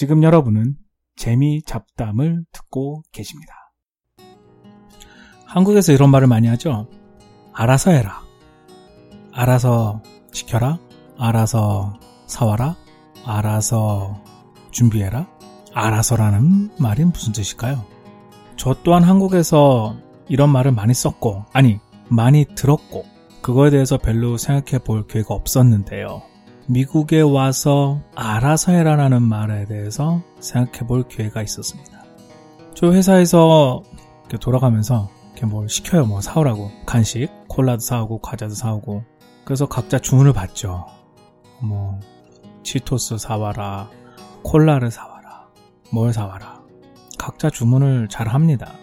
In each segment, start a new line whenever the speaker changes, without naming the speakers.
지금 여러분은 재미 잡담을 듣고 계십니다. 한국에서 이런 말을 많이 하죠. 알아서 해라. 알아서 시켜라. 알아서 사와라. 알아서 준비해라. 알아서라는 말이 무슨 뜻일까요? 저 또한 한국에서 이런 말을 많이 썼고, 아니, 많이 들었고, 그거에 대해서 별로 생각해 볼 기회가 없었는데요. 미국에 와서 알아서 해라라는 말에 대해서 생각해 볼 기회가 있었습니다. 저 회사에서 돌아가면서 이렇게 뭘 시켜요. 뭐 사오라고. 간식, 콜라도 사오고, 과자도 사오고. 그래서 각자 주문을 받죠. 뭐, 치토스 사와라, 콜라를 사와라, 뭘 사와라. 각자 주문을 잘 합니다.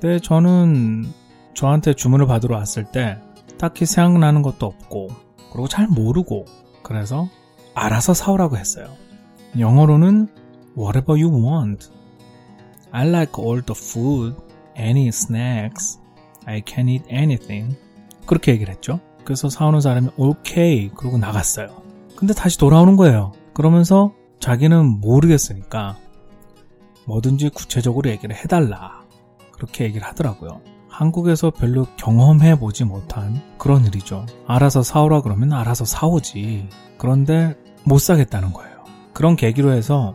근데 저는 저한테 주문을 받으러 왔을 때 딱히 생각나는 것도 없고, 그리고 잘 모르고, 그래서 알아서 사오라고 했어요. 영어로는 whatever you want. I like all the food, any snacks. I can eat anything. 그렇게 얘기를 했죠. 그래서 사오는 사람이 오케이 그러고 나갔어요. 근데 다시 돌아오는 거예요. 그러면서 자기는 모르겠으니까 뭐든지 구체적으로 얘기를 해달라. 그렇게 얘기를 하더라고요. 한국에서 별로 경험해 보지 못한 그런 일이죠. 알아서 사오라 그러면 알아서 사오지. 그런데 못 사겠다는 거예요. 그런 계기로 해서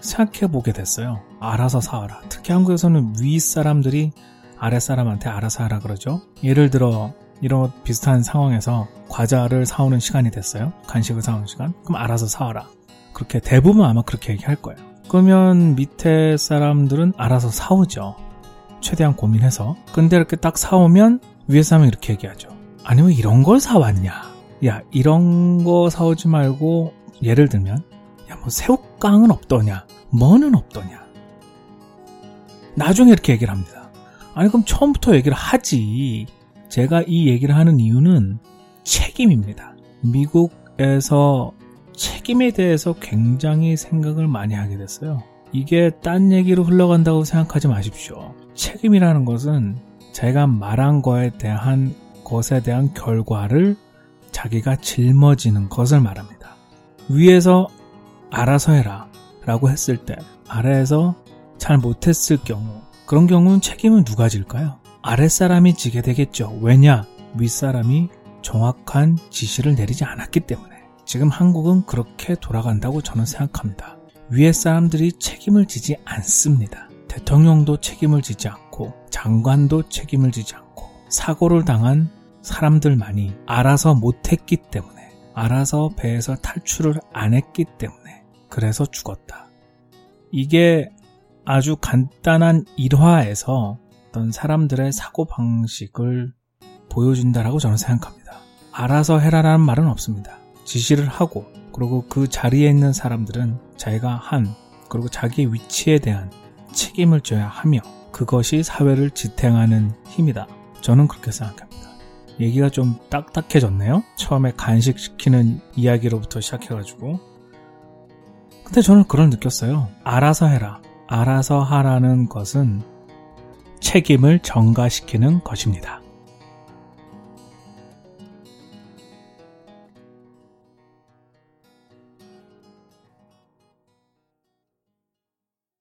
생각해 보게 됐어요. 알아서 사와라. 특히 한국에서는 위 사람들이 아래 사람한테 알아서 하라 그러죠. 예를 들어 이런 비슷한 상황에서 과자를 사오는 시간이 됐어요. 간식을 사오는 시간. 그럼 알아서 사와라. 그렇게 대부분 아마 그렇게 얘기할 거예요. 그러면 밑에 사람들은 알아서 사오죠. 최대한 고민해서. 근데 이렇게 딱 사오면 위에 사람이 이렇게 얘기하죠. 아니 왜 이런 걸 사왔냐? 야 이런 거 사오지 말고 예를 들면 야 뭐 새우깡은 없더냐? 뭐는 없더냐? 나중에 이렇게 얘기를 합니다. 아니 그럼 처음부터 얘기를 하지. 제가 이 얘기를 하는 이유는 책임입니다. 미국에서 책임에 대해서 굉장히 생각을 많이 하게 됐어요. 이게 딴 얘기로 흘러간다고 생각하지 마십시오. 책임이라는 것은 제가 말한 거에 대한 것에 대한 결과를 자기가 짊어지는 것을 말합니다. 위에서 알아서 해라 라고 했을 때 아래에서 잘 못했을 경우 그런 경우는 책임은 누가 질까요? 아랫사람이 지게 되겠죠. 왜냐? 윗사람이 정확한 지시를 내리지 않았기 때문에. 지금 한국은 그렇게 돌아간다고 저는 생각합니다. 위에 사람들이 책임을 지지 않습니다. 대통령도 책임을 지지 않고, 장관도 책임을 지지 않고, 사고를 당한 사람들만이 알아서 못했기 때문에, 알아서 배에서 탈출을 안 했기 때문에, 그래서 죽었다. 이게 아주 간단한 일화에서 어떤 사람들의 사고 방식을 보여준다라고 저는 생각합니다. 알아서 해라라는 말은 없습니다. 지시를 하고 그리고 그 자리에 있는 사람들은 자기가 한 그리고 자기의 위치에 대한 책임을 져야 하며 그것이 사회를 지탱하는 힘이다. 저는 그렇게 생각합니다. 얘기가 좀 딱딱해졌네요. 처음에 간식시키는 이야기로부터 시작해가지고. 근데 저는 그걸 느꼈어요. 알아서 해라. 알아서 하라는 것은 책임을 전가시키는 것입니다.